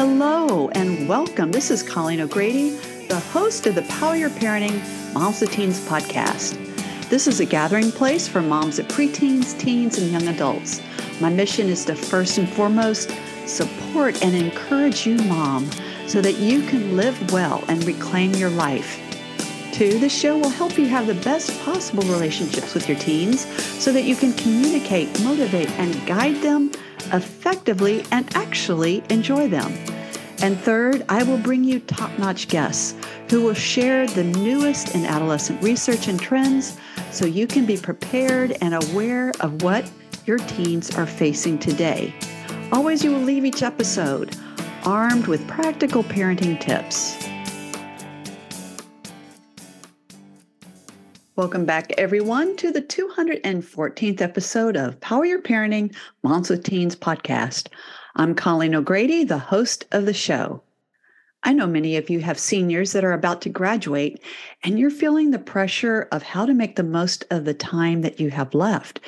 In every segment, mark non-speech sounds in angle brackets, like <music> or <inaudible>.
Hello and welcome. This is Colleen O'Grady, the host of the Power Your Parenting Moms of Teens podcast. This is a gathering place for moms of preteens, teens, and young adults. My mission is to first and foremost support and encourage you, mom, so that you can live well and reclaim your life. Two, this show will help you have the best possible relationships with your teens so that you can communicate, motivate, and guide them effectively and actually enjoy them. And third, I will bring you top notch guests who will share the newest in adolescent research and trends so you can be prepared and aware of what your teens are facing today. Always, you will leave each episode armed with practical parenting tips. Welcome back, everyone, to the 214th episode of Power Your Parenting Moms with Teens podcast. I'm Colleen O'Grady, the host of the show. I know many of you have seniors that are about to graduate, and you're feeling the pressure of how to make the most of the time that you have left,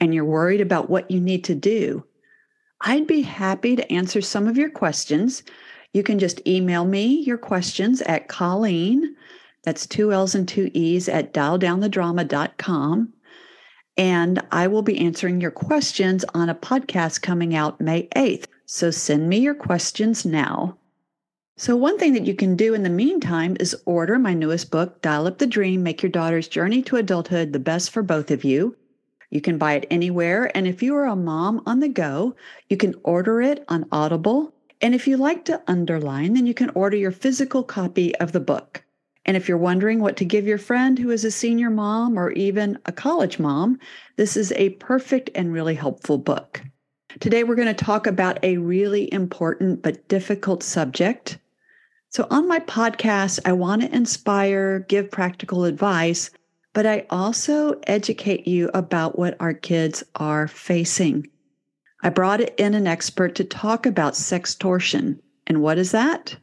and you're worried about what you need to do. I'd be happy to answer some of your questions. You can just email me your questions at Colleen that's two L's and two E's at dialdownthedrama.com. And I will be answering your questions on a podcast coming out May 8th. So send me your questions now. So, one thing that you can do in the meantime is order my newest book, Dial Up the Dream Make Your Daughter's Journey to Adulthood the Best for Both of You. You can buy it anywhere. And if you are a mom on the go, you can order it on Audible. And if you like to underline, then you can order your physical copy of the book. And if you're wondering what to give your friend who is a senior mom or even a college mom, this is a perfect and really helpful book. Today, we're going to talk about a really important but difficult subject. So, on my podcast, I want to inspire, give practical advice, but I also educate you about what our kids are facing. I brought in an expert to talk about sextortion. And what is that?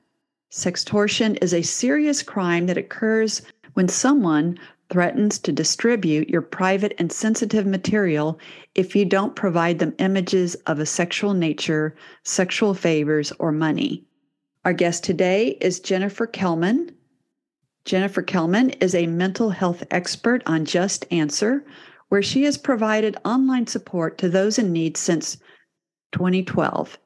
Sextortion is a serious crime that occurs when someone threatens to distribute your private and sensitive material if you don't provide them images of a sexual nature, sexual favors, or money. Our guest today is Jennifer Kelman. Jennifer Kelman is a mental health expert on Just Answer, where she has provided online support to those in need since 2012.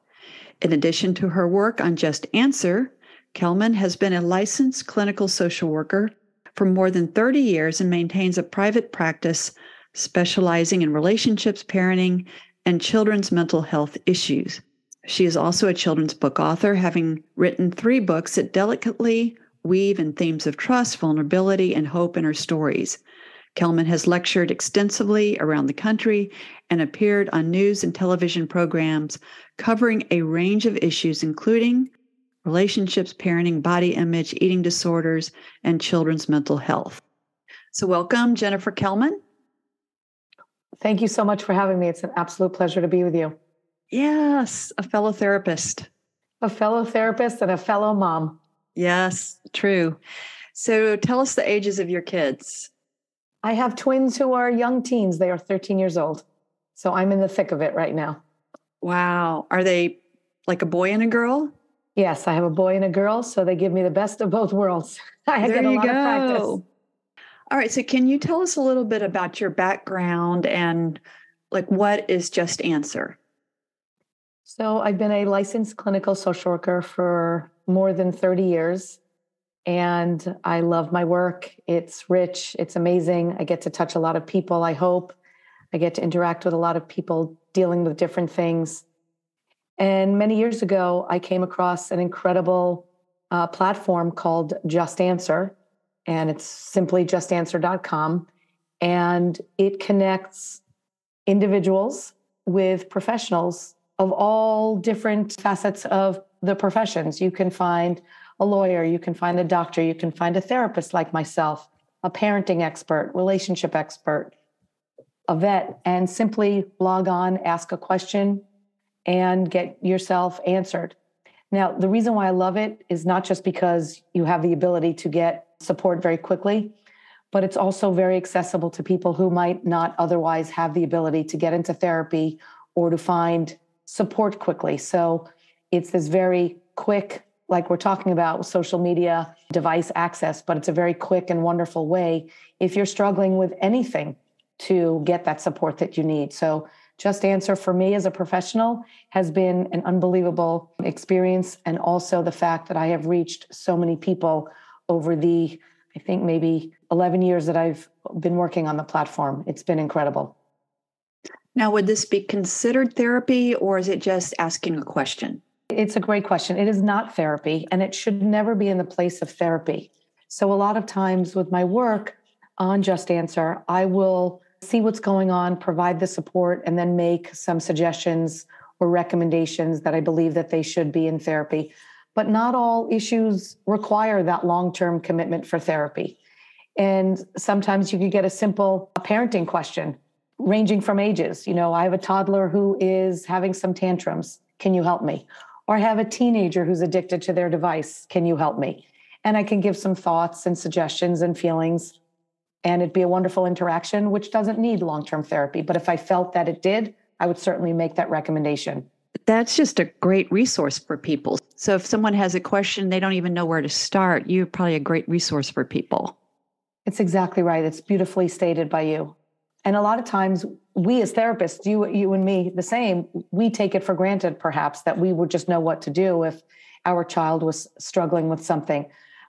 In addition to her work on Just Answer, Kelman has been a licensed clinical social worker for more than 30 years and maintains a private practice specializing in relationships, parenting, and children's mental health issues. She is also a children's book author, having written three books that delicately weave in themes of trust, vulnerability, and hope in her stories. Kelman has lectured extensively around the country and appeared on news and television programs covering a range of issues, including relationships, parenting, body image, eating disorders, and children's mental health. So, welcome, Jennifer Kelman. Thank you so much for having me. It's an absolute pleasure to be with you. Yes, a fellow therapist. A fellow therapist and a fellow mom. Yes, true. So, tell us the ages of your kids. I have twins who are young teens. They are 13 years old. So, I'm in the thick of it right now. Wow. Are they like a boy and a girl? Yes, I have a boy and a girl, so they give me the best of both worlds. <laughs> I there get a lot go. of practice. All right, so can you tell us a little bit about your background and like what is Just Answer? So, I've been a licensed clinical social worker for more than 30 years. And I love my work. It's rich, it's amazing. I get to touch a lot of people, I hope. I get to interact with a lot of people dealing with different things. And many years ago, I came across an incredible uh, platform called Just Answer, and it's simply justanswer.com. And it connects individuals with professionals of all different facets of the professions. You can find a lawyer, you can find a doctor, you can find a therapist like myself, a parenting expert, relationship expert, a vet, and simply log on, ask a question, and get yourself answered. Now, the reason why I love it is not just because you have the ability to get support very quickly, but it's also very accessible to people who might not otherwise have the ability to get into therapy or to find support quickly. So it's this very quick, like we're talking about social media device access, but it's a very quick and wonderful way if you're struggling with anything to get that support that you need. So, Just Answer for me as a professional has been an unbelievable experience. And also the fact that I have reached so many people over the, I think, maybe 11 years that I've been working on the platform. It's been incredible. Now, would this be considered therapy or is it just asking a question? It's a great question. It is not therapy, and it should never be in the place of therapy. So, a lot of times with my work on Just Answer, I will see what's going on, provide the support, and then make some suggestions or recommendations that I believe that they should be in therapy. But not all issues require that long-term commitment for therapy. And sometimes you could get a simple parenting question ranging from ages. You know, I have a toddler who is having some tantrums. Can you help me? Or I have a teenager who's addicted to their device. Can you help me? And I can give some thoughts and suggestions and feelings and it'd be a wonderful interaction, which doesn't need long term therapy. But if I felt that it did, I would certainly make that recommendation. That's just a great resource for people. So if someone has a question, they don't even know where to start, you're probably a great resource for people. It's exactly right. It's beautifully stated by you. And a lot of times, we as therapists, you, you and me, the same, we take it for granted, perhaps, that we would just know what to do if our child was struggling with something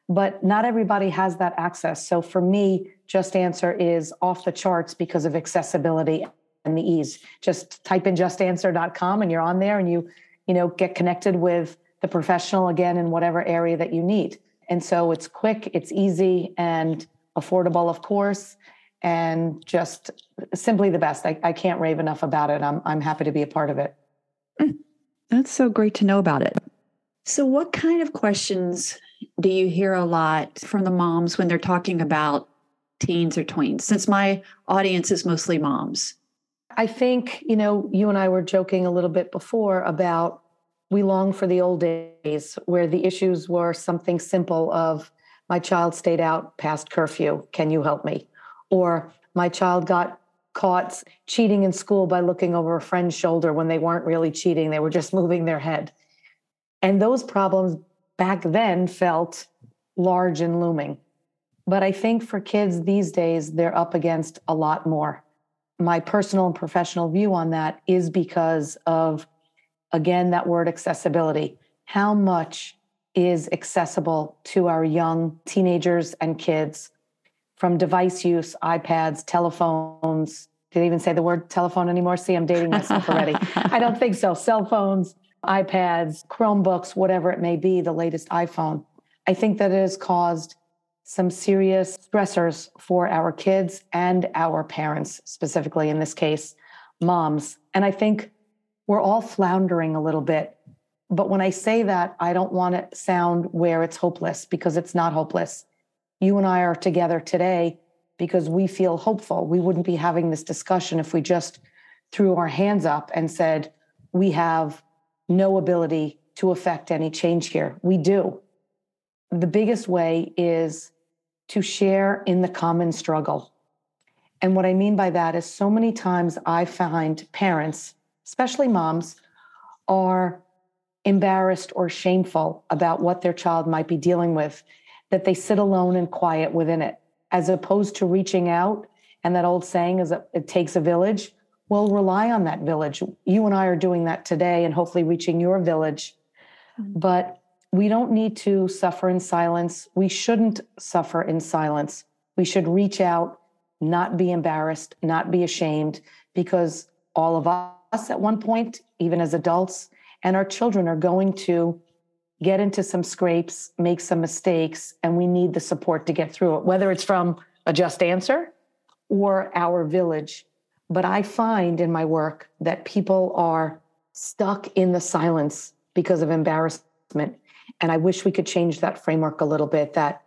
but not everybody has that access. So for me, Just Answer is off the charts because of accessibility and the ease. Just type in justanswer.com and you're on there and you, you know, get connected with the professional again in whatever area that you need. And so it's quick, it's easy and affordable, of course, and just simply the best. I, I can't rave enough about it. I'm, I'm happy to be a part of it. Mm, that's so great to know about it. So, what kind of questions do you hear a lot from the moms when they're talking about teens or tweens? Since my audience is mostly moms. I think, you know, you and I were joking a little bit before about we long for the old days where the issues were something simple of my child stayed out past curfew. Can you help me? Or my child got caught cheating in school by looking over a friend's shoulder when they weren't really cheating, they were just <laughs> moving their head. And those problems back then felt large and looming. But I think for kids these days, they're up against a lot more. My personal and professional view on that is because of, again, that word accessibility. How much is accessible to our young teenagers and kids from device use, iPads, telephones? Did I even say the word telephone anymore? See, I'm dating myself already. <laughs> I don't think so. Cell phones, iPads, Chromebooks, whatever it may be, the latest iPhone. I think that it has caused some serious stressors for our kids and our parents, specifically in this case, moms. And I think we're all floundering a little bit. But when I say that, I don't want to sound where it's hopeless because it's not hopeless. You and I are together today because we feel hopeful. We wouldn't be having this discussion if we just threw our hands up and said, we have no ability to affect any change here. We do. The biggest way is to share in the common struggle. And what I mean by that is so many times I find parents, especially moms, are embarrassed or shameful about what their child might be dealing with, that they sit alone and quiet within it, as opposed to reaching out. And that old saying is that it takes a village well, rely on that village. You and I are doing that today and hopefully reaching your village. Mm-hmm. But we don't need to suffer in silence. We shouldn't suffer in silence. We should reach out, not be embarrassed, not be ashamed, because all of us at one point, even as adults, and our children are going to get into some scrapes, make some mistakes, and we need the support to get through it, whether it's from a just answer or our village but I find in my work that people are stuck in the silence because of embarrassment. And I wish we could change that framework a little bit that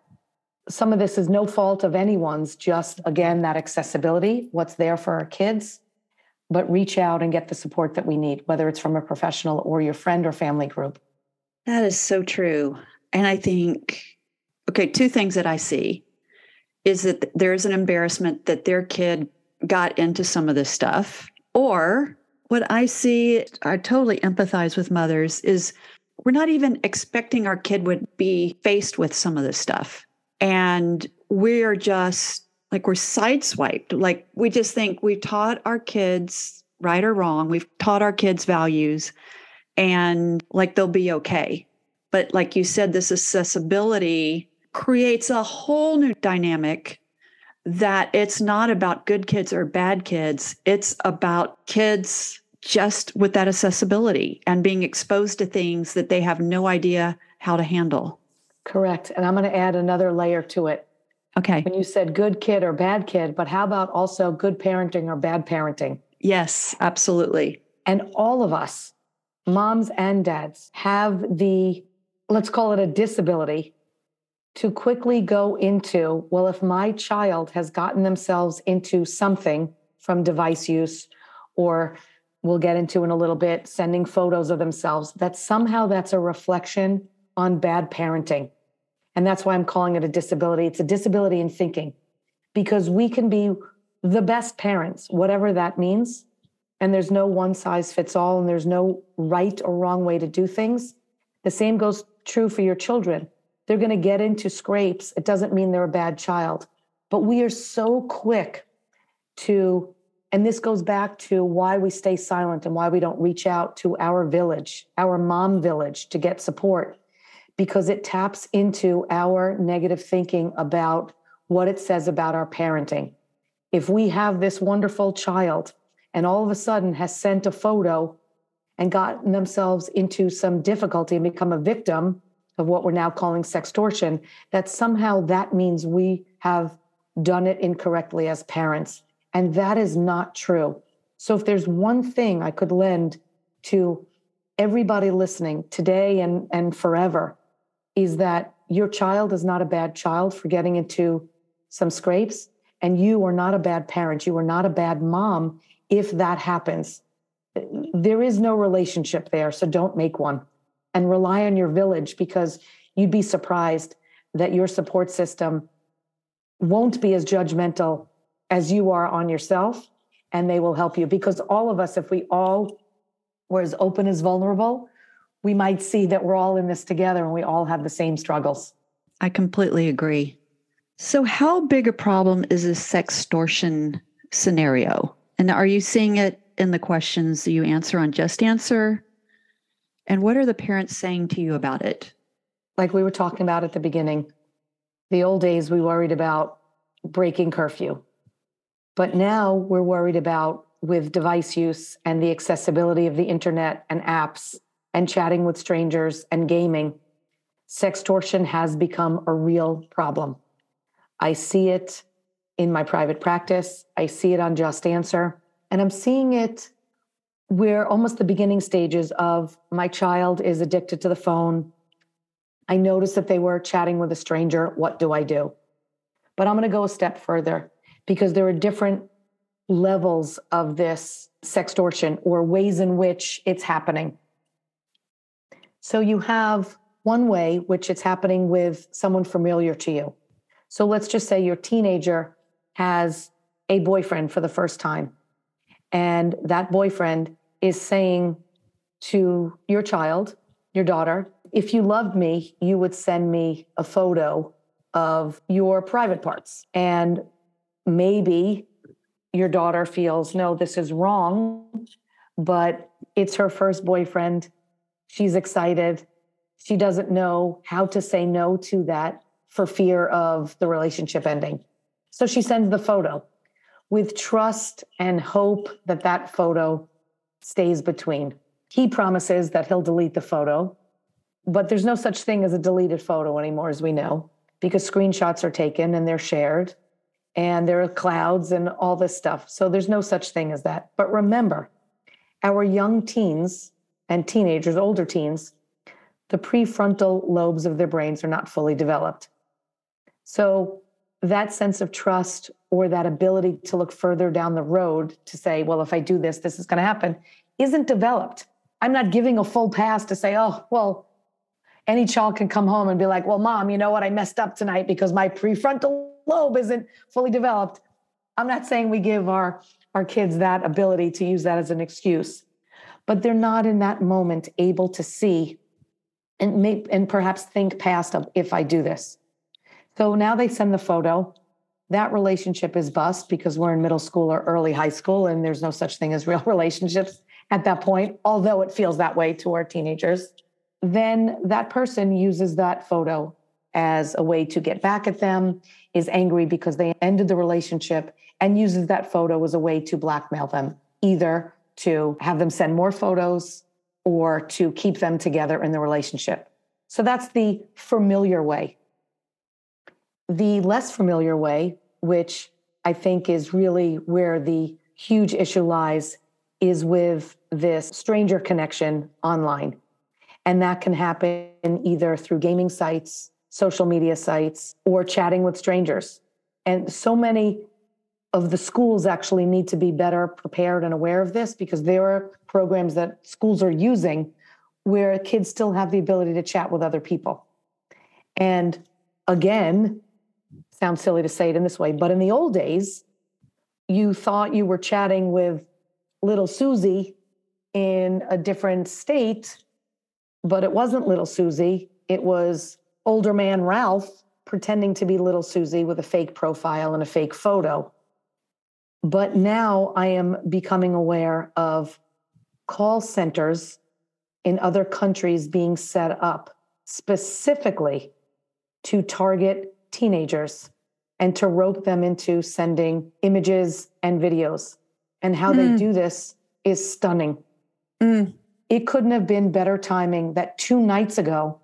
some of this is no fault of anyone's, just again, that accessibility, what's there for our kids, but reach out and get the support that we need, whether it's from a professional or your friend or family group. That is so true. And I think, okay, two things that I see is that there's an embarrassment that their kid got into some of this stuff. Or what I see, I totally empathize with mothers, is we're not even expecting our kid would be faced with some of this stuff. And we're just like we're sideswiped. Like we just think we've taught our kids right or wrong. We've taught our kids values and like they'll be okay. But like you said, this accessibility creates a whole new dynamic that it's not about good kids or bad kids. It's about kids just with that accessibility and being exposed to things that they have no idea how to handle. Correct. And I'm going to add another layer to it. Okay. When you said good kid or bad kid, but how about also good parenting or bad parenting? Yes, absolutely. And all of us, moms and dads, have the, let's call it a disability to quickly go into, well, if my child has gotten themselves into something from device use, or we'll get into in a little bit, sending photos of themselves, that somehow that's a reflection on bad parenting. And that's why I'm calling it a disability. It's a disability in thinking because we can be the best parents, whatever that means. And there's no one size fits all, and there's no right or wrong way to do things. The same goes true for your children they're going to get into scrapes. It doesn't mean they're a bad child. But we are so quick to, and this goes back to why we stay silent and why we don't reach out to our village, our mom village to get support, because it taps into our negative thinking about what it says about our parenting. If we have this wonderful child and all of a sudden has sent a photo and gotten themselves into some difficulty and become a victim of what we're now calling sextortion, that somehow that means we have done it incorrectly as parents. And that is not true. So if there's one thing I could lend to everybody listening today and, and forever, is that your child is not a bad child for getting into some scrapes. And you are not a bad parent. You are not a bad mom if that happens. There is no relationship there. So don't make one and rely on your village because you'd be surprised that your support system won't be as judgmental as you are on yourself and they will help you. Because all of us if we all were as open as vulnerable we might see that we're all in this together and we all have the same struggles. I completely agree. So how big a problem is this sextortion scenario? And are you seeing it in the questions you answer on just answer and what are the parents saying to you about it? Like we were talking about at the beginning, the old days we worried about breaking curfew. But now we're worried about with device use and the accessibility of the internet and apps and chatting with strangers and gaming, sextortion has become a real problem. I see it in my private practice, I see it on Just Answer, and I'm seeing it we're almost the beginning stages of my child is addicted to the phone. I noticed that they were chatting with a stranger. What do I do? But I'm going to go a step further because there are different levels of this sextortion or ways in which it's happening. So you have one way, which it's happening with someone familiar to you. So let's just say your teenager has a boyfriend for the first time and that boyfriend is saying to your child, your daughter, if you loved me, you would send me a photo of your private parts. And maybe your daughter feels, no, this is wrong, but it's her first boyfriend. She's excited. She doesn't know how to say no to that for fear of the relationship ending. So she sends the photo with trust and hope that that photo stays between. He promises that he'll delete the photo, but there's no such thing as a deleted photo anymore, as we know, because screenshots are taken and they're shared and there are clouds and all this stuff. So there's no such thing as that. But remember, our young teens and teenagers, older teens, the prefrontal lobes of their brains are not fully developed. So that sense of trust or that ability to look further down the road to say, well, if I do this, this is going to happen, isn't developed. I'm not giving a full pass to say, oh, well, any child can come home and be like, well, mom, you know what? I messed up tonight because my prefrontal lobe isn't fully developed. I'm not saying we give our, our kids that ability to use that as an excuse, but they're not in that moment able to see and may, and perhaps think past of if I do this. So now they send the photo. That relationship is bust because we're in middle school or early high school, and there's no such thing as real <laughs> relationships at that point, although it feels that way to our teenagers. Then that person uses that photo as a way to get back at them, is angry because they ended the relationship, and uses that photo as a way to blackmail them, either to have them send more photos or to keep them together in the relationship. So that's the familiar way. The less familiar way, which I think is really where the huge issue lies, is with this stranger connection online. And that can happen either through gaming sites, social media sites, or chatting with strangers. And so many of the schools actually need to be better prepared and aware of this because there are programs that schools are using where kids still have the ability to chat with other people. And again, sounds silly to say it in this way, but in the old days, you thought you were chatting with little Susie in a different state, but it wasn't little Susie. It was older man Ralph pretending to be little Susie with a fake profile and a fake photo. But now I am becoming aware of call centers in other countries being set up specifically to target teenagers and to rope them into sending images and videos. And how mm. they hmm. do this is stunning. Mm. It couldn't have been better timing that two nights ago,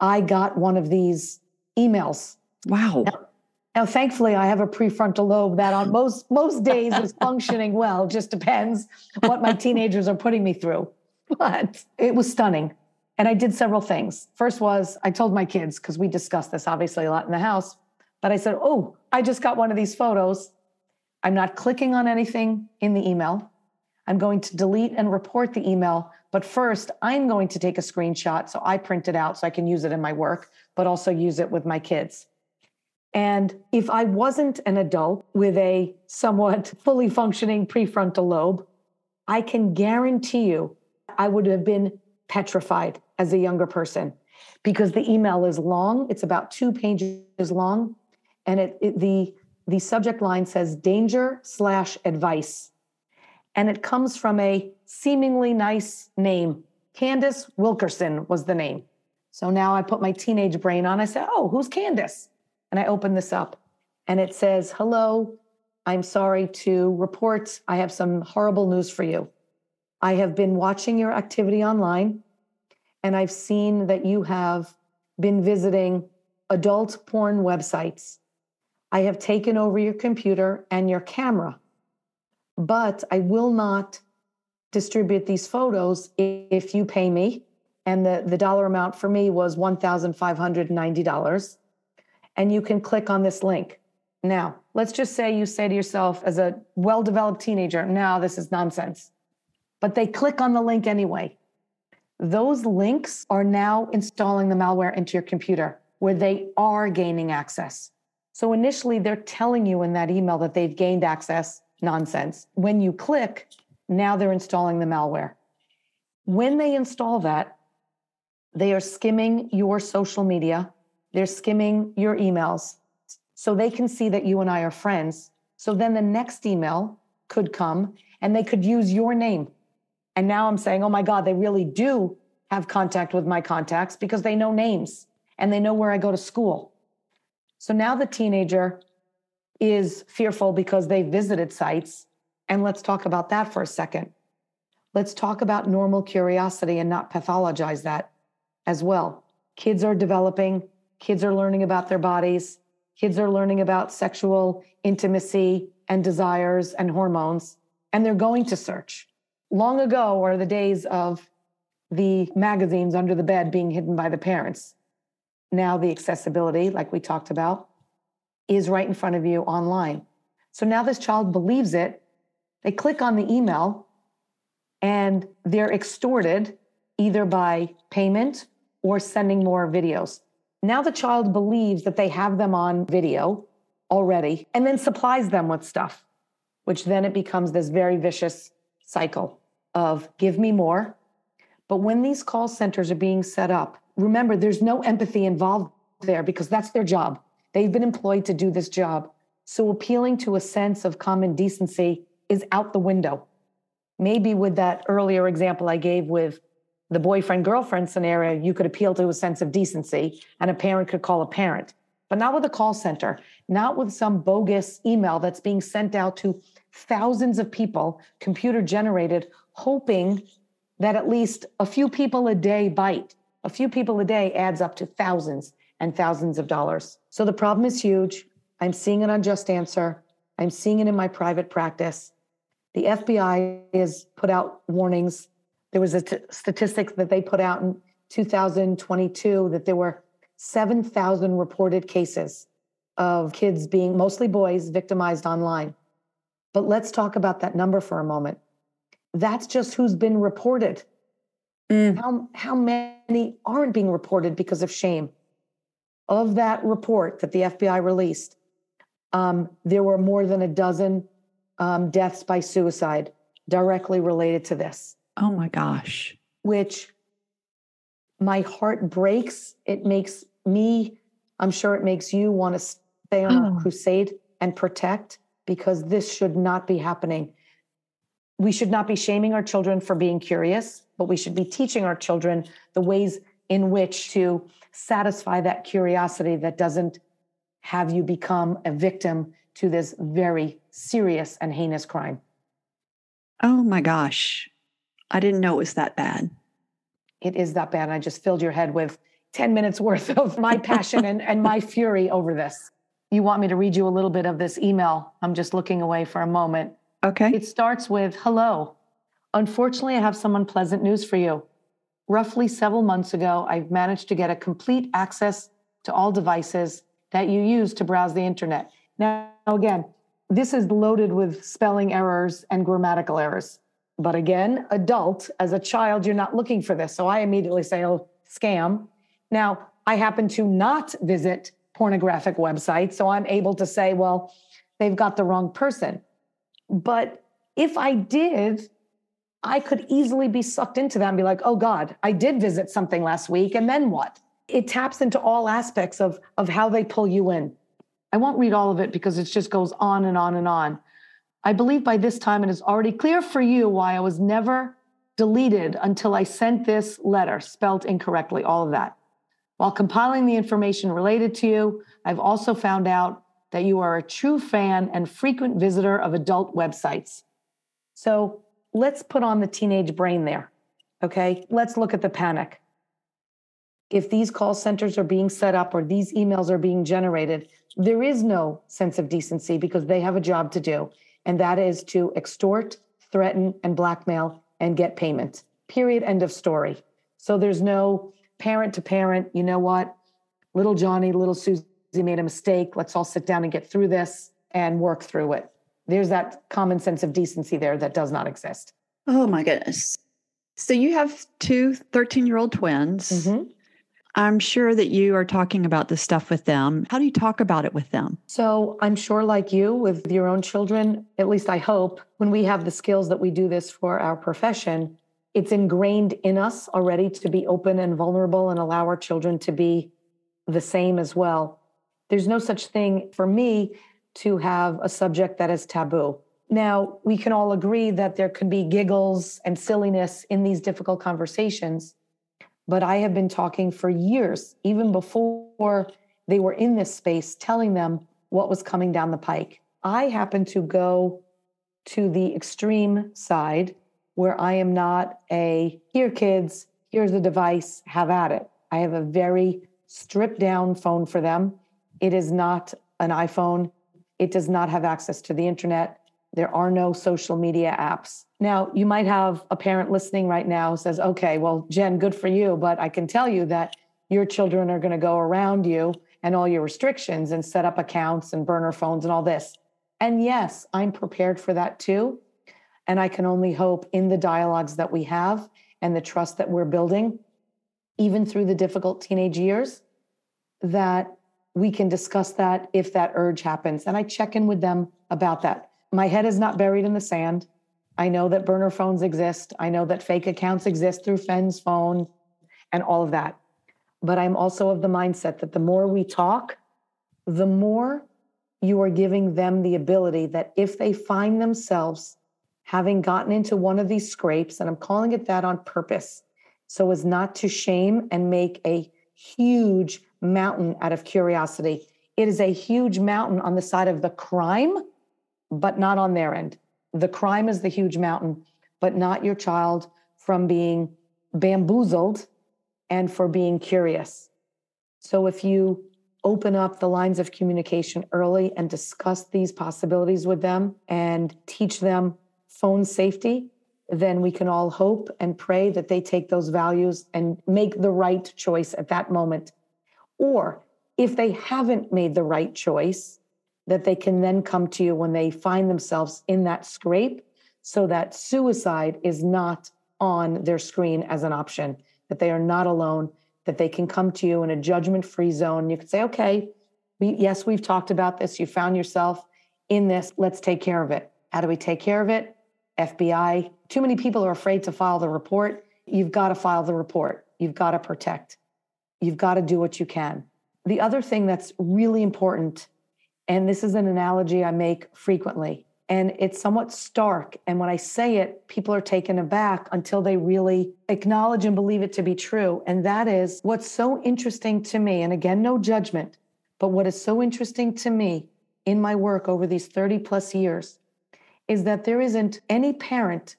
I got one of these emails. Wow. Now, now, thankfully, I have a prefrontal lobe that on most most days is functioning well. Just depends what my <laughs> teenagers are putting me through. But it was stunning. And I did several things. First was I told my kids, because we discussed this obviously a lot in the house, but I said, Oh, I just got one of these photos. I'm not clicking on anything in the email. I'm going to delete and report the email. But first, I'm going to take a screenshot so I print it out so I can use it in my work, but also use it with my kids. And if I wasn't an adult with a somewhat <laughs> fully functioning prefrontal lobe, I can guarantee you I would have been petrified as a younger person because the email is long. It's about two pages long. And it, it the, the subject line says danger slash advice. And it comes from a seemingly nice name. Candace Wilkerson was the name. So now I put my teenage brain on. I said, Oh, who's Candace? And I open this up and it says, Hello, I'm sorry to report I have some horrible news for you. I have been watching your activity online and I've seen that you have been visiting adult porn websites. I have taken over your computer and your camera, but I will not distribute these photos if you pay me. And the, the dollar amount for me was $1,590 and you can click on this link. Now, let's just say you say to yourself as a well developed teenager, now this is nonsense. But they click on the link anyway. Those links are now installing the malware into your computer where they are gaining access. So initially, they're telling you in that email that they've gained access, nonsense. When you click, now they're installing the malware. When they install that, they are skimming your social media they're skimming your emails so they can see that you and I are friends. So then the next email could come and they could use your name. And now I'm saying, oh my God, they really do have contact with my contacts because they know names and they know where I go to school. So now the teenager is fearful because they visited sites. And let's talk about that for a second. Let's talk about normal curiosity and not pathologize that as well. Kids are developing Kids are learning about their bodies. Kids are learning about sexual intimacy and desires and hormones, and they're going to search. Long ago are the days of the magazines under the bed being hidden by the parents. Now, the accessibility, like we talked about, is right in front of you online. So now this child believes it. They click on the email and they're extorted either by payment or sending more videos. Now the child believes that they have them on video already and then supplies them with stuff, which then it becomes this very vicious cycle of give me more. But when these call centers are being set up, remember, there's no empathy involved there because that's their job. They've been employed to do this job. So appealing to a sense of common decency is out the window. Maybe with that earlier example I gave with the boyfriend girlfriend scenario, you could appeal to a sense of decency and a parent could call a parent, but not with a call center, not with some bogus email that's being sent out to thousands of people, computer generated, hoping that at least a few people a day bite. A few people a day adds up to thousands and thousands of dollars. So the problem is huge. I'm seeing it on Just Answer. I'm seeing it in my private practice. The FBI has put out warnings. There was a t- statistic that they put out in 2022 that there were 7,000 reported cases of kids being mostly boys victimized online. But let's talk about that number for a moment. That's just who's been reported. Mm. How, how many aren't being reported because of shame? Of that report that the FBI released, um, there were more than a dozen um, deaths by suicide directly related to this. Oh my gosh. Which my heart breaks. It makes me, I'm sure it makes you want to stay on oh. a crusade and protect because this should not be happening. We should not be shaming our children for being curious, but we should be teaching our children the ways in which to satisfy that curiosity that doesn't have you become a victim to this very serious and heinous crime. Oh my gosh. I didn't know it was that bad. It is that bad. I just filled your head with 10 minutes worth of my passion and, and my fury over this. You want me to read you a little bit of this email? I'm just looking away for a moment. Okay. It starts with Hello. Unfortunately, I have some unpleasant news for you. Roughly several months ago, I've managed to get a complete access to all devices that you use to browse the internet. Now, again, this is loaded with spelling errors and grammatical errors. But again, adult, as a child, you're not looking for this. So I immediately say, oh, scam. Now, I happen to not visit pornographic websites. So I'm able to say, well, they've got the wrong person. But if I did, I could easily be sucked into that and be like, oh God, I did visit something last week. And then what? It taps into all aspects of, of how they pull you in. I won't read all of it because it just goes on and on and on. I believe by this time it is already clear for you why I was never deleted until I sent this letter, spelled incorrectly, all of that. While compiling the information related to you, I've also found out that you are a true fan and frequent visitor of adult websites. So let's put on the teenage brain there. Okay, let's look at the panic. If these call centers are being set up or these emails are being generated, there is no sense of decency because they have a job to do, and that is to extort, threaten, and blackmail and get payment. Period. End of story. So there's no parent to parent, you know what? Little Johnny, little Susie made a mistake. Let's all sit down and get through this and work through it. There's that common sense of decency there that does not exist. Oh my goodness. So you have two 13 year old twins. Mm-hmm. I'm sure that you are talking about this stuff with them. How do you talk about it with them? So, I'm sure, like you, with your own children, at least I hope, when we have the skills that we do this for our profession, it's ingrained in us already to be open and vulnerable and allow our children to be the same as well. There's no such thing for me to have a subject that is taboo. Now, we can all agree that there can be giggles and silliness in these difficult conversations. But I have been talking for years, even before they were in this space, telling them what was coming down the pike. I happen to go to the extreme side where I am not a here, kids, here's a device, have at it. I have a very stripped down phone for them. It is not an iPhone, it does not have access to the internet. There are no social media apps. Now, you might have a parent listening right now says, okay, well, Jen, good for you, but I can tell you that your children are going to go around you and all your restrictions and set up accounts and burner phones and all this. And yes, I'm prepared for that too. And I can only hope in the dialogues that we have and the trust that we're building, even through the difficult teenage years, that we can discuss that if that urge happens. And I check in with them about that my head is not buried in the sand. I know that burner phones exist. I know that fake accounts exist through Fenn's phone and all of that. But I'm also of the mindset that the more we talk, the more you are giving them the ability that if they find themselves having gotten into one of these scrapes, and I'm calling it that on purpose, so as not to shame and make a huge mountain out of curiosity. It is a huge mountain on the side of the crime, but not on their end. The crime is the huge mountain, but not your child from being bamboozled and for being curious. So if you open up the lines of communication early and discuss these possibilities with them and teach them phone safety, then we can all hope and pray that they take those values and make the right choice at that moment. Or if they haven't made the right choice, that they can then come to you when they find themselves in that scrape so that suicide is not on their screen as an option, that they are not alone, that they can come to you in a judgment free zone. You can say, okay, we, yes, we've talked about this. You found yourself in this. Let's take care of it. How do we take care of it? FBI. Too many people are afraid to file the report. You've got to file the report. You've got to protect. You've got to do what you can. The other thing that's really important, and this is an analogy I make frequently, and it's somewhat stark. And when I say it, people are taken aback until they really acknowledge and believe it to be true. And that is what's so interesting to me. And again, no judgment, but what is so interesting to me in my work over these 30 plus years is that there isn't any parent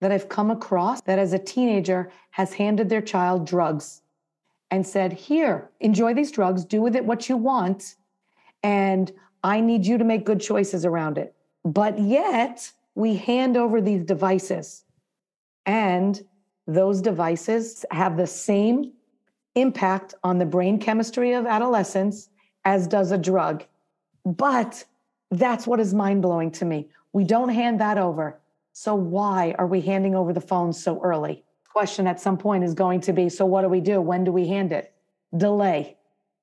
that I've come across that as a teenager has handed their child drugs and said, Here, enjoy these drugs, do with it what you want, and I need you to make good choices around it. But yet, we hand over these devices, and those devices have the same impact on the brain chemistry of adolescence as does a drug. But that's what is mind blowing to me. We don't hand that over. So why are we handing over the phone so early? Question at some point is going to be so what do we do? When do we hand it? Delay.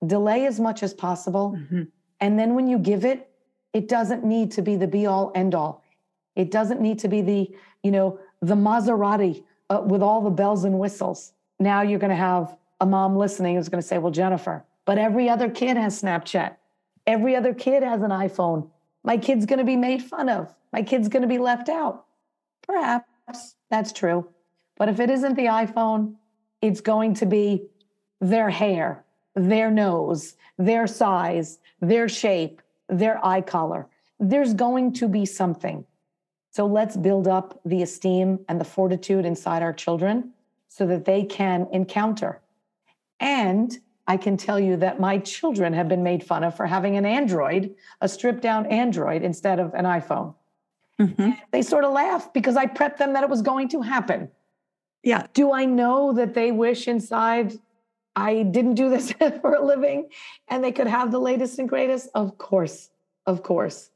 Delay as much as possible. Mm-hmm. And then when you give it, it doesn't need to be the be all end all. It doesn't need to be the, you know, the Maserati uh, with all the bells and whistles. Now you're going to have a mom listening who's going to say, well, Jennifer, but every other kid has Snapchat. Every other kid has an iPhone. My kid's going to be made fun of. My kid's going to be left out. Perhaps that's true. But if it isn't the iPhone, it's going to be their hair, their nose, their size, their shape, their eye color. There's going to be something. So let's build up the esteem and the fortitude inside our children so that they can encounter. And I can tell you that my children have been made fun of for having an Android, a stripped down Android instead of an iPhone. Mm-hmm. They sort of laugh because I prepped them that it was going to happen. Yeah. Do I know that they wish inside I didn't do this <laughs> for a living and they could have the latest and greatest? Of course. Of course.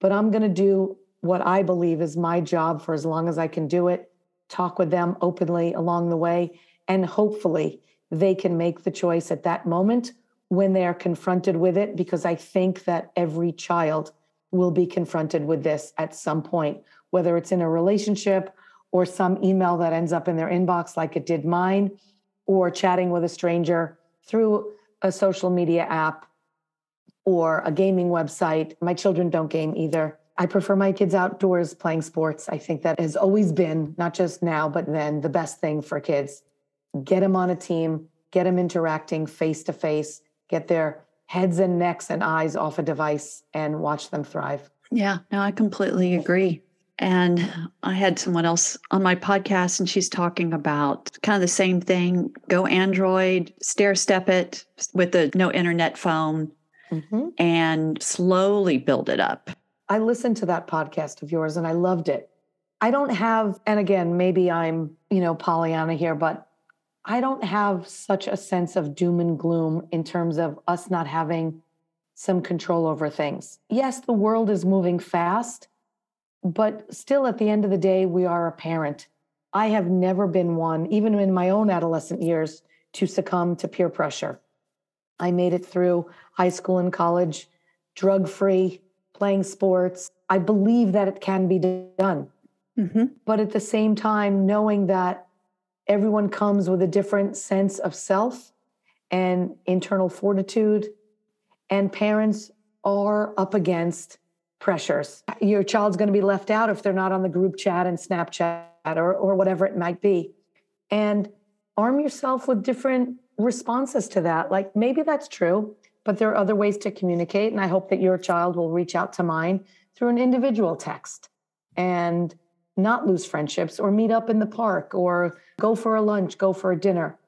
But I'm going to do what I believe is my job for as long as I can do it, talk with them openly along the way, and hopefully they can make the choice at that moment when they are confronted with it, because I think that every child will be confronted with this at some point, whether it's in a relationship or some email that ends up in their inbox, like it did mine, or chatting with a stranger through a social media app or a gaming website. My children don't game either. I prefer my kids outdoors playing sports. I think that has always been, not just now, but then, the best thing for kids. Get them on a team, get them interacting face to face, get their heads and necks and eyes off a device and watch them thrive. Yeah, no, I completely agree. And I had someone else on my podcast, and she's talking about kind of the same thing go Android, stair step it with the no internet phone, mm-hmm. and slowly build it up. I listened to that podcast of yours and I loved it. I don't have, and again, maybe I'm, you know, Pollyanna here, but I don't have such a sense of doom and gloom in terms of us not having some control over things. Yes, the world is moving fast, but still at the end of the day, we are a parent. I have never been one, even in my own adolescent years, to succumb to peer pressure. I made it through high school and college, drug free, playing sports. I believe that it can be done. Mm-hmm. But at the same time, knowing that everyone comes with a different sense of self and internal fortitude. And parents are up against pressures. Your child's going to be left out if they're not on the group chat and Snapchat or, or whatever it might be. And arm yourself with different responses to that. Like maybe that's true, but there are other ways to communicate. And I hope that your child will reach out to mine through an individual text and not lose friendships or meet up in the park or go for a lunch, go for a dinner.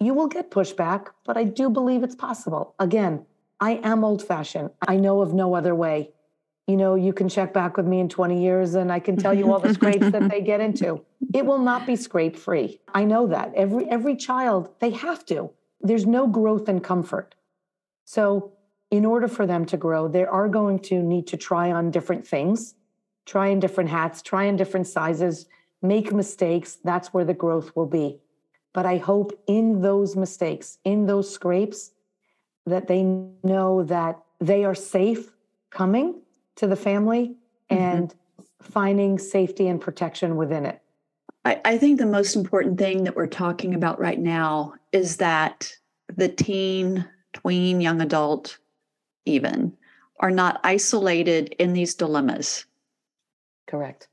You will get pushback, but I do believe it's possible. Again, I am old fashioned. I know of no other way. You know, you can check back with me in 20 years and I can tell you all the scrapes that they get into. <laughs> It will not be scrape free. I know that. Every every child, they have to. There's no growth and comfort. So, in order for them to grow, they are going to need to try on different things, try in different hats, try in different sizes, make mistakes. That's where the growth will be. But I hope in those mistakes, in those scrapes, that they know that they are safe coming to the family mm-hmm. and finding safety and protection within it. I, I think the most important thing that we're talking about right now is that the teen, tween, young adult, even, are not isolated in these dilemmas. Correct.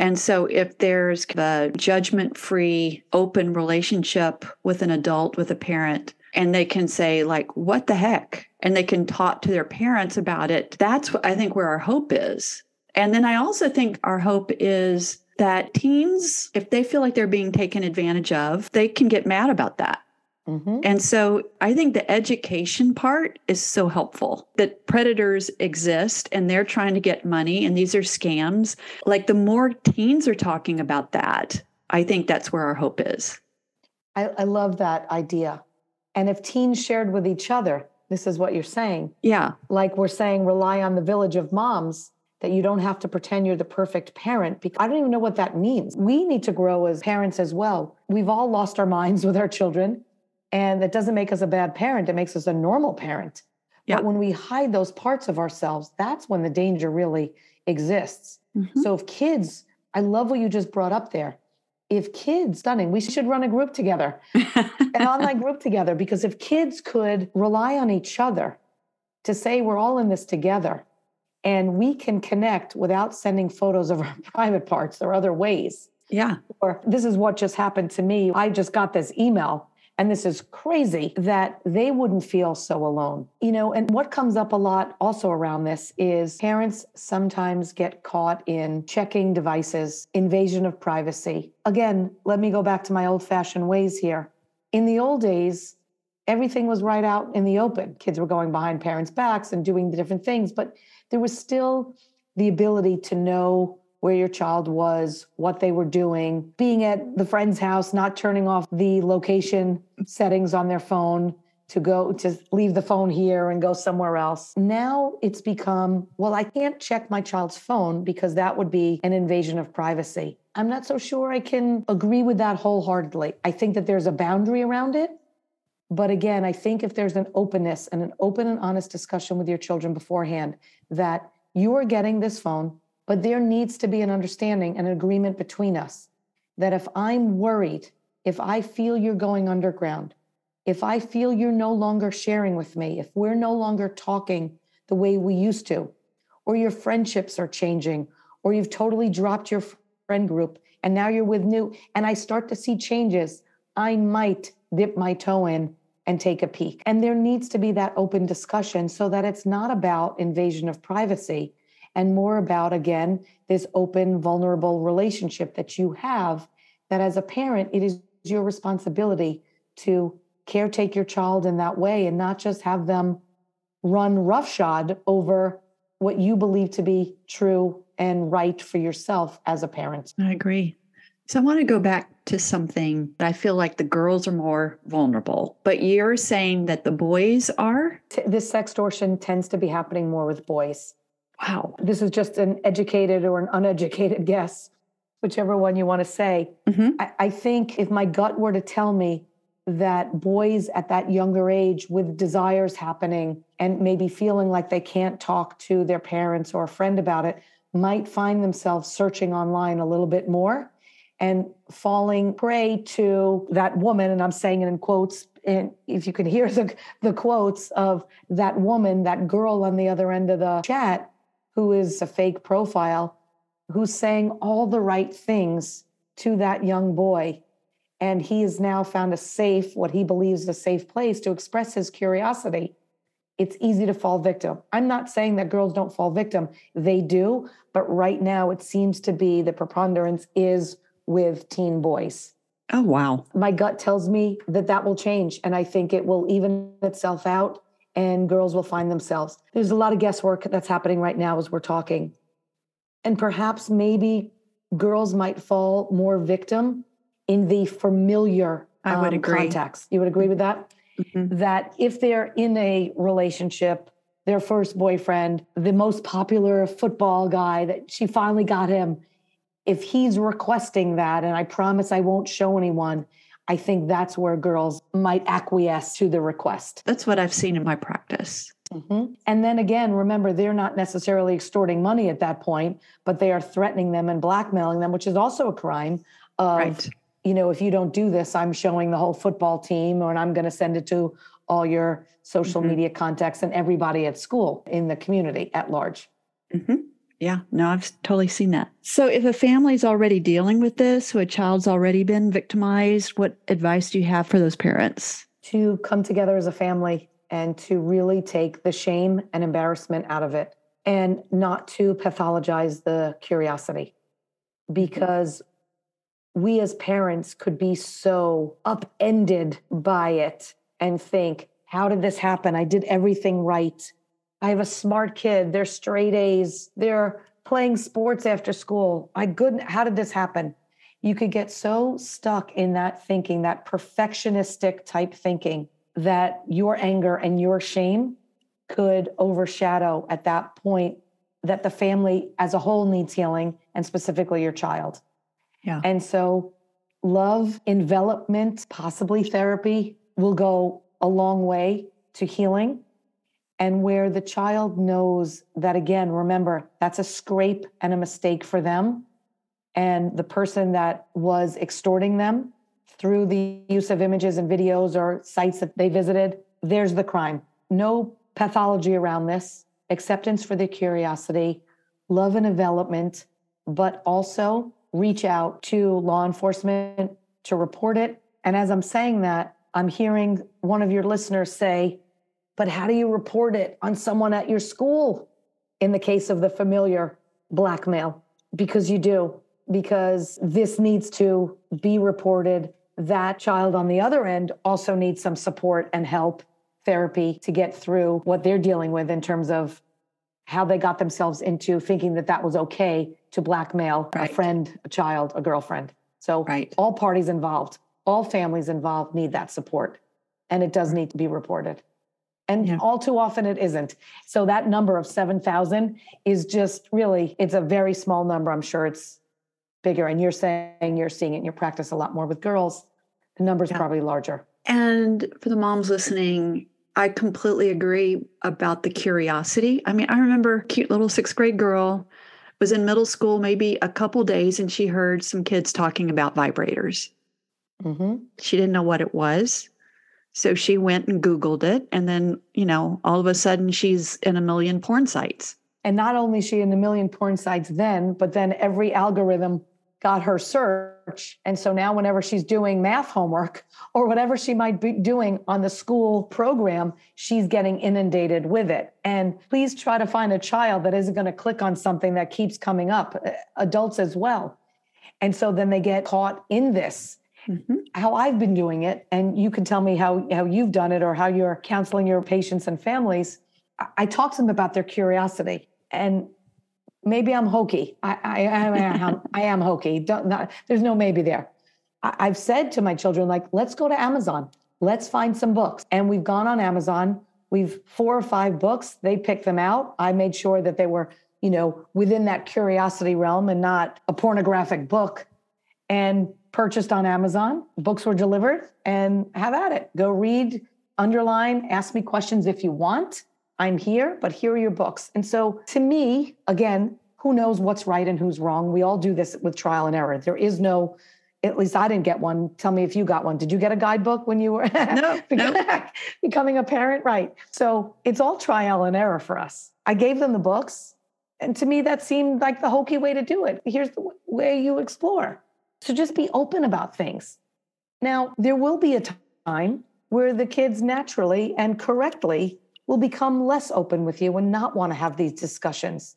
And so, if there's a judgment free, open relationship with an adult, with a parent, and they can say, like, what the heck? And they can talk to their parents about it. That's, what I think, where our hope is. And then I also think our hope is that teens, if they feel like they're being taken advantage of, they can get mad about that. Mm-hmm. And so I think the education part is so helpful that predators exist and they're trying to get money and these are scams. Like the more teens are talking about that, I think that's where our hope is. I, I love that idea. And if teens shared with each other, this is what you're saying. Yeah. Like we're saying, rely on the village of moms that you don't have to pretend you're the perfect parent because I don't even know what that means. We need to grow as parents as well. We've all lost our minds <laughs> with our children, and that doesn't make us a bad parent. It makes us a normal parent. Yeah. But when we hide those parts of ourselves, that's when the danger really exists. Mm-hmm. So if kids, I love what you just brought up there. If kids, stunning, we should run a group together, <laughs> an online group together, because if kids could rely on each other to say we're all in this together, and we can connect without sending photos of our <laughs> private parts or other ways. Yeah. Or this is what just happened to me. I just got this email and this is crazy that they wouldn't feel so alone. You know, and what comes up a lot also around this is parents sometimes get caught in checking devices, invasion of privacy. Again, let me go back to my old fashioned ways here. In the old days, everything was right out in the open. Kids were going behind parents' backs and doing the different things, but there was still the ability to know where your child was, what they were doing, being at the friend's house, not turning off the location settings on their phone to go to leave the phone here and go somewhere else. Now it's become, well, I can't check my child's phone because that would be an invasion of privacy. I'm not so sure I can agree with that wholeheartedly. I think that there's a boundary around it. But again, I think if there's an openness and an open and honest discussion with your children beforehand that you are getting this phone, but there needs to be an understanding and an agreement between us that if I'm worried, if I feel you're going underground, if I feel you're no longer sharing with me, if we're no longer talking the way we used to, or your friendships are changing, or you've totally dropped your friend group and now you're with new, and I start to see changes, I might dip my toe in and take a peek. And there needs to be that open discussion so that it's not about invasion of privacy and more about, again, this open, vulnerable relationship that you have. That as a parent, it is your responsibility to caretake your child in that way and not just have them run roughshod over what you believe to be true and right for yourself as a parent. I agree. So I want to go back to something that I feel like the girls are more vulnerable, but you're saying that the boys are? This sextortion tends to be happening more with boys. Wow. This is just an educated or an uneducated <laughs> guess, whichever one you want to say. Mm-hmm. I, I think if my gut were to tell me that boys at that younger age with desires happening and maybe feeling like they can't talk to their parents or a friend about it might find themselves searching online a little bit more and falling prey to that woman, and I'm saying it in quotes and if you can hear the, the quotes of that woman, that girl on the other end of the chat, who is a fake profile, who's saying all the right things to that young boy. And he has now found a safe, what he believes a safe place to express his curiosity. It's easy to fall victim. I'm not saying that girls don't fall victim, they do. But right now, it seems to be the preponderance is with teen boys. Oh, wow. My gut tells me that that will change. And I think it will even itself out and girls will find themselves. There's a lot of guesswork that's happening right now as we're talking. And perhaps maybe girls might fall more victim in the familiar I would um, agree. context. You would agree with that? Mhm. That if they're in a relationship, their first boyfriend, the most popular football guy, that she finally got him, if he's requesting that, and I promise I won't show anyone, I think that's where girls might acquiesce to the request. That's what I've seen in my practice. Mhm. And then again, remember, they're not necessarily extorting money at that point, but they are threatening them and blackmailing them, which is also a crime. Of, Right. you know, if you don't do this, I'm showing the whole football team, or and I'm going to send it to all your social Mhm. media contacts and everybody at school in the community at large. hmm Yeah, no, I've totally seen that. So, if a family's already dealing with this, so a child's already been victimized, what advice do you have for those parents? To come together as a family and to really take the shame and embarrassment out of it and not to pathologize the curiosity mm-hmm. because we as parents could be so upended by it and think, how did this happen? I did everything right. I have a smart kid. They're straight A's. They're playing sports after school. My goodness, how did this happen? You could get so stuck in that thinking, that perfectionistic type thinking, that your anger and your shame could overshadow at that point that the family as a whole needs healing and specifically your child. Yeah. And so, love, envelopment, possibly therapy will go a long way to healing. And where the child knows that, again, remember, that's a scrape and a mistake for them. And the person that was extorting them through the use of images and videos or sites that they visited, there's the crime. No pathology around this, acceptance for the curiosity, love and development, but also reach out to law enforcement to report it. And as I'm saying that, I'm hearing one of your listeners say, but how do you report it on someone at your school in the case of the familiar blackmail? Because you do, because this needs to be reported. That child on the other end also needs some support and help, therapy to get through what they're dealing with in terms of how they got themselves into thinking that that was okay to blackmail Right. a friend, a child, a girlfriend. So Right. all parties involved, all families involved need that support. And it does need to be reported. And Yeah. all too often it isn't. So that number of 7,000 is just really, it's a very small number. I'm sure it's bigger. And you're saying you're seeing it in your practice a lot more with girls. The number's Yeah. probably larger. And for the moms listening, I completely agree about the curiosity. I mean, I remember a cute little sixth grade girl was in middle school maybe a couple days and she heard some kids talking about vibrators. hmm She didn't know what it was. So she went and Googled it. And then, you know, all of a sudden she's in a million porn sites. And not only is she in a million porn sites then, but then every algorithm got her search. And so now, whenever she's doing math homework <laughs> or whatever she might be doing on the school program, she's getting inundated with it. And please try to find a child that isn't going to click on something that keeps coming up, uh, adults as well. And so then they get caught in this Mhm. how I've been doing it, and you can tell me how how you've done it or how you're counseling your patients and families. I, I talk to them about their curiosity, and maybe I'm hokey. I I, I, am, <laughs> I am hokey. Don't, not, there's no maybe there. I, I've said to my children, like, let's go to Amazon. Let's find some books, and we've gone on Amazon. We've four or five books. They picked them out. I made sure that they were, you know, within that curiosity realm and not a pornographic book and purchased on Amazon. Books were delivered and have at it. Go read, underline, ask me questions if you want. I'm here, but here are your books. And so to me, again, who knows what's right and who's wrong? We all do this with trial and error. There is no, at least I didn't get one. Tell me if you got one. Did you get a guidebook when you were <laughs> no, no. becoming a parent? Right. So it's all trial and error for us. I gave them the books. And to me, that seemed like the hokey way to do it. Here's the way you explore. So just be open about things. Now, there will be a time where the kids naturally and correctly will become less open with you and not want to have these discussions.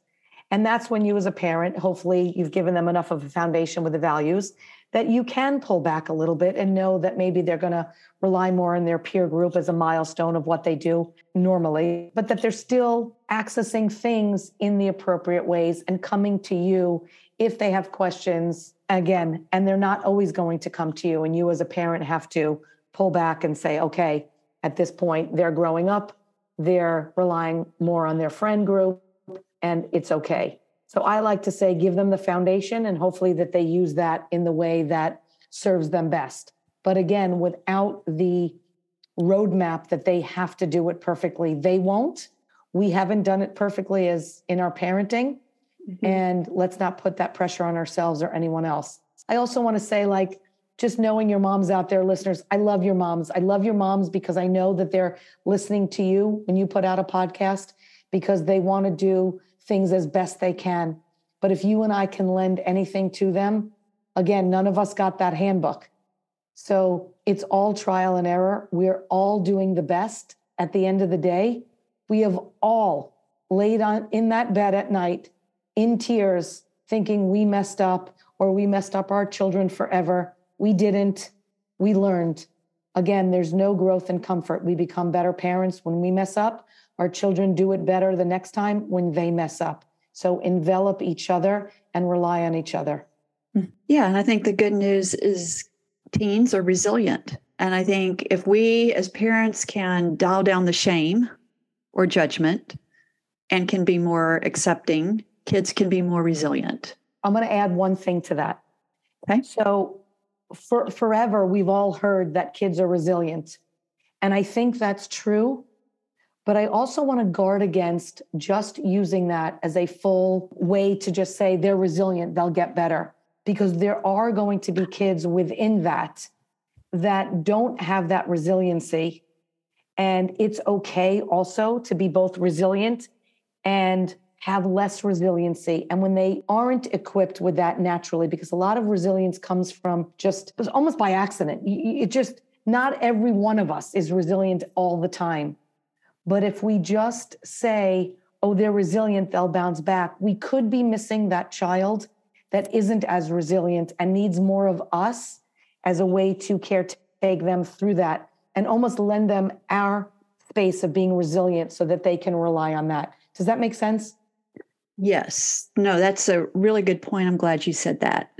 And that's when you, as a parent, hopefully you've given them enough of a foundation with the values that you can pull back a little bit and know that maybe they're going to rely more on their peer group as a milestone of what they do normally, but that they're still accessing things in the appropriate ways and coming to you if they have questions again. And they're not always going to come to you. And you, as a parent, have to pull back and say, okay, at this point, they're growing up, they're relying more on their friend group, and it's okay. So I like to say, give them the foundation and hopefully that they use that in the way that serves them best. But again, without the roadmap that they have to do it perfectly, they won't. We haven't done it perfectly as in our parenting. Mm-hmm. And let's not put that pressure on ourselves or anyone else. I also want to say, like, just knowing your moms out there, listeners, I love your moms. I love your moms because I know that they're listening to you when you put out a podcast because they want to do things as best they can. But if you and I can lend anything to them, again, none of us got that handbook. So it's all trial and error. We're all doing the best at the end of the day. We have all laid on in that bed at night in tears, thinking we messed up or we messed up our children forever. We didn't. We learned. Again, there's no growth and comfort. We become better parents when we mess up. Our children do it better the next time when they mess up. So envelop each other and rely on each other. Hmm. Yeah. And I think the good news is teens are resilient. And I think if we as parents can dial down the shame or judgment and can be more accepting, kids can be more resilient. I'm going to add one thing to that. Okay. So for forever we've all heard that kids are resilient. And I think that's true but I also want to guard against just using that as a full way to just say they're resilient, they'll get better. Because there are going to be kids within that that don't have that resiliency. And it's okay also to be both resilient and have less resiliency. And when they aren't equipped with that naturally, because a lot of resilience comes from just almost by accident. It just, not every one of us is resilient all the time. But if we just say, oh, they're resilient, they'll bounce back, we could be missing that child that isn't as resilient and needs more of us as a way to caretake them through that and almost lend them our space of being resilient so that they can rely on that. Does that make sense? Yes. No, that's a really good point. I'm glad you said that.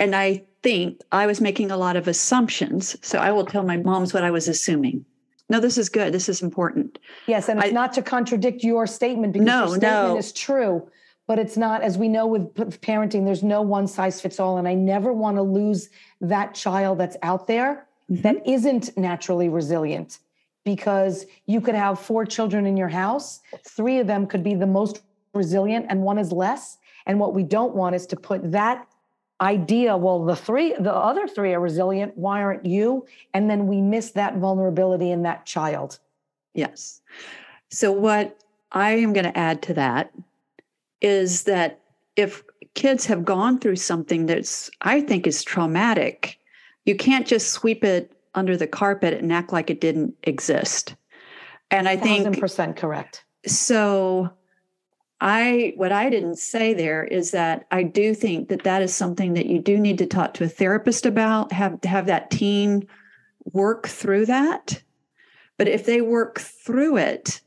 And I think I was making a lot of assumptions. So I will tell my moms what I was assuming no, this is good. This is important. Yes, and it's I, not to contradict your statement because no, your statement no. is true, but it's not. As we know with parenting, there's no one size fits all, and I never want to lose that child that's out there mm-hmm. that isn't naturally resilient. Because you could have four children in your house, three of them could be the most resilient, and one is less. And what we don't want is to put that idea well the three the other three are resilient why aren't you? And then we miss that vulnerability in that child. Yes. So what i am going to add to that is that if kids have gone through something that's i think is traumatic you can't just sweep it under the carpet and act like it didn't exist. And i think percent correct. So I what I didn't say there is that I do think that that is something that you do need to talk to a therapist about have have that teen work through that but if they work through it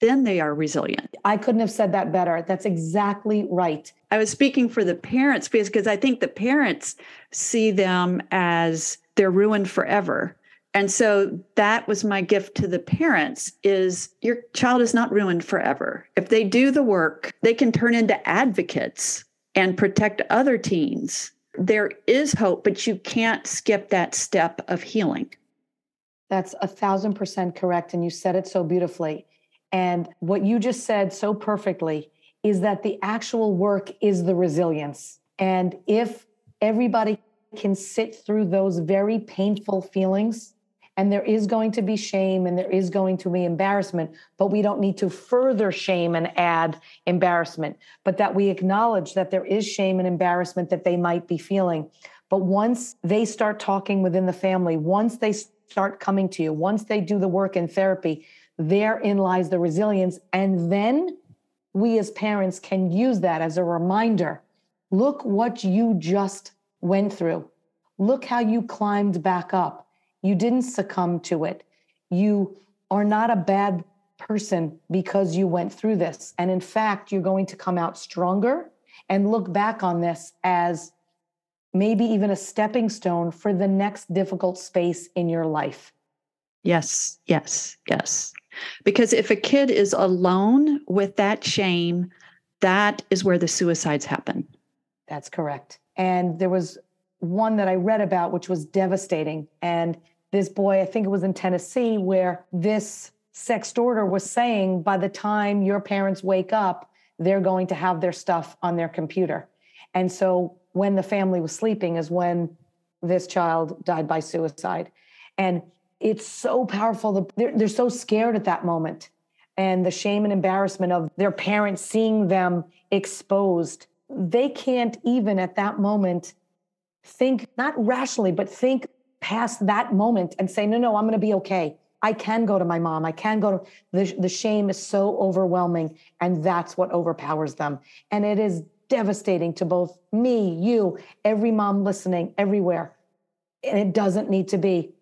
then they are resilient. I couldn't have said that better. That's exactly right. I was speaking for the parents because because I think the parents see them as they're ruined forever and so that was my gift to the parents is your child is not ruined forever. If they do the work they can turn into advocates and protect other teens. There is hope but you can't skip that step of healing. That's a thousand percent correct and you said it so beautifully. And what you just said so perfectly is that the actual work is the resilience. And if everybody can sit through those very painful feelings and there is going to be shame and there is going to be embarrassment, but we don't need to further shame and add embarrassment, but that we acknowledge that there is shame and embarrassment that they might be feeling. But once they start talking within the family, once they start coming to you, once they do the work in therapy, therein lies the resilience. And then we as parents can use that as a reminder look what you just went through. Look how you climbed back up. You didn't succumb to it. You are not a bad person because you went through this. And in fact, you're going to come out stronger and look back on this as maybe even a stepping stone for the next difficult space in your life. Yes, yes, yes. Because if a kid is alone with that shame, that is where the suicides happen. That's correct. And there was one that I read about, which was devastating. And this boy, I think it was in Tennessee, where this sextorter was saying by the time your parents wake up, they're going to have their stuff on their computer. And so when the family was sleeping is when this child died by suicide. And it's so powerful. They're, they're so scared at that moment. And the shame and embarrassment of their parents seeing them exposed. They can't even at that moment think, not rationally, but think past that moment and say, no, no, I'm going to be okay. I can go to my mom. I can go to the, the shame is so overwhelming. And that's what overpowers them. And it is devastating to both me, you, every mom listening, everywhere. And it doesn't need to be.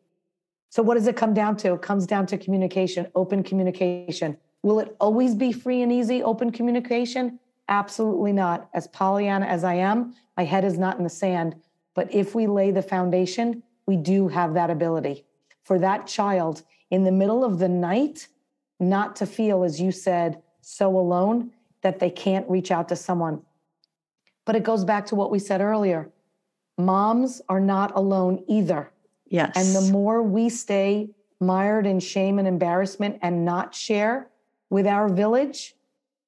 So, what does it come down to? It comes down to communication, open communication. Will it always be free and easy, open communication? Absolutely not. As Pollyanna as I am, my head is not in the sand. But if we lay the foundation, we do have that ability for that child in the middle of the night not to feel, as you said, so alone that they can't reach out to someone. But it goes back to what we said earlier moms are not alone either. Yes. And the more we stay mired in shame and embarrassment and not share with our village,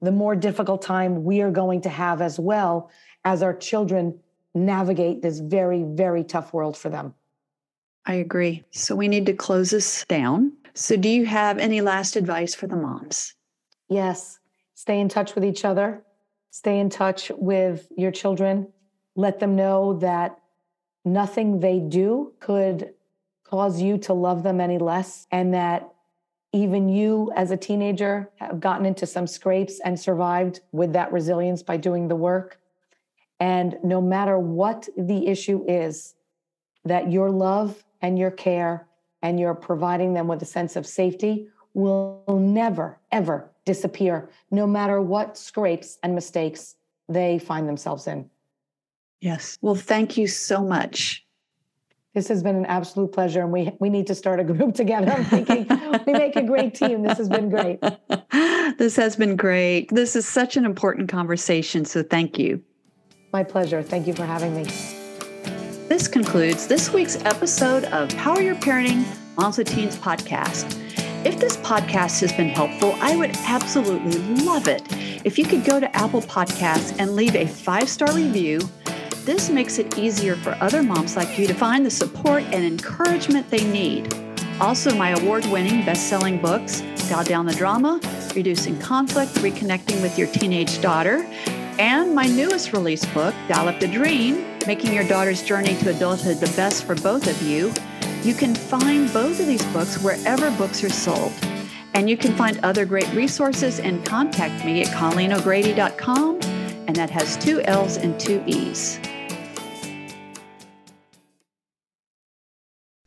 the more difficult time we are going to have as well as our children navigate this very, very tough world for them. I agree. So we need to close this down. So, do you have any last advice for the moms? Yes. Stay in touch with each other, stay in touch with your children. Let them know that nothing they do could cause you to love them any less, and that even you as a teenager have gotten into some scrapes and survived with that resilience by doing the work. And no matter what the issue is, that your love and your care and your providing them with a sense of safety will never, ever disappear, no matter what scrapes and mistakes they find themselves in. Yes. Well, thank you so much. This has been an absolute pleasure, and we we need to start a group <laughs> together. I'm thinking we make a great team. This has been great. <laughs> this has been great. This is such an important conversation. So thank you. My pleasure. Thank you for having me. This concludes this week's episode of Power Your Parenting Moms with Teens podcast. If this podcast has been helpful, I would absolutely love it if you could go to Apple Podcasts and leave a five star review. This makes it easier for other moms like you to find the support and encouragement they need. Also, my award winning best selling books, Dial Down the Drama, Reducing Conflict, Reconnecting with Your Teenage Daughter, and my newest release book, Dial Up the Dream Making Your Daughter's Journey to Adulthood the Best for Both of You. You can find both of these books wherever books are sold. And you can find other great resources and contact me at ColleenO'Grady.com, and that has two L's and two E's.